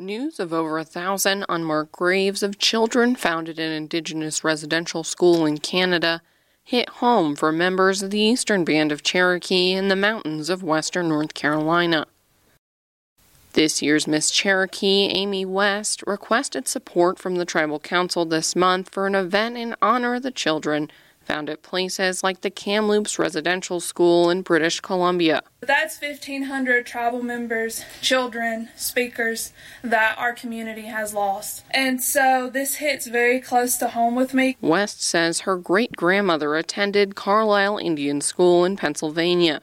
News of over a thousand unmarked graves of children found at an Indigenous residential school in Canada hit home for members of the Eastern Band of Cherokee in the mountains of western North Carolina. This year's Miss Cherokee, Amy West, requested support from the Tribal Council this month for an event in honor of the children found at places like the Kamloops Residential School in British Columbia. That's 1,500 tribal members, children, speakers that our community has lost. And so this hits very close to home with me. West says her great grandmother attended Carlisle Indian School in Pennsylvania.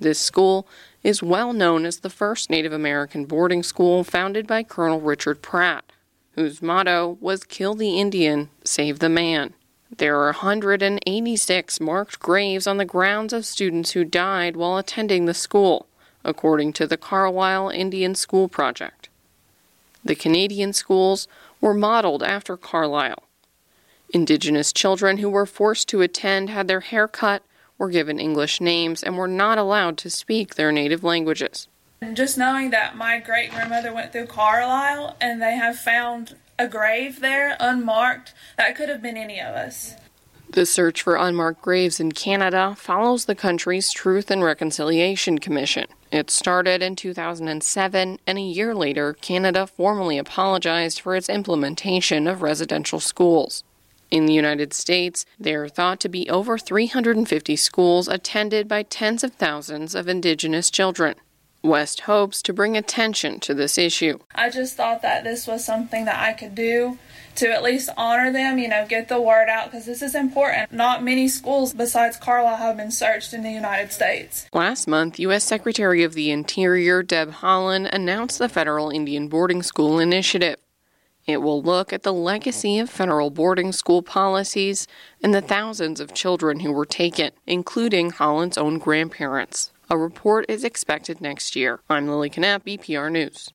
This school is well known as the first Native American boarding school founded by Colonel Richard Pratt, whose motto was Kill the Indian, Save the Man. There are 186 marked graves on the grounds of students who died while attending the school, according to the Carlisle Indian School Project. The Canadian schools were modeled after Carlisle. Indigenous children who were forced to attend had their hair cut, were given English names, and were not allowed to speak their native languages. And just knowing that my great grandmother went through Carlisle and they have found a grave there unmarked. That could have been any of us. The search for unmarked graves in Canada follows the country's Truth and Reconciliation Commission. It started in 2007, and a year later, Canada formally apologized for its implementation of residential schools. In the United States, there are thought to be over 350 schools attended by tens of thousands of Indigenous children. West hopes to bring attention to this issue. I just thought that this was something that I could do to at least honor them, you know, get the word out because this is important. Not many schools besides Carlisle have been searched in the United States. Last month, U.S. Secretary of the Interior Deb Haaland announced the Federal Indian Boarding School Initiative. It will look at the legacy of federal boarding school policies and the thousands of children who were taken, including Haaland's own grandparents. A report is expected next year. I'm Lily Knapp, BPR News.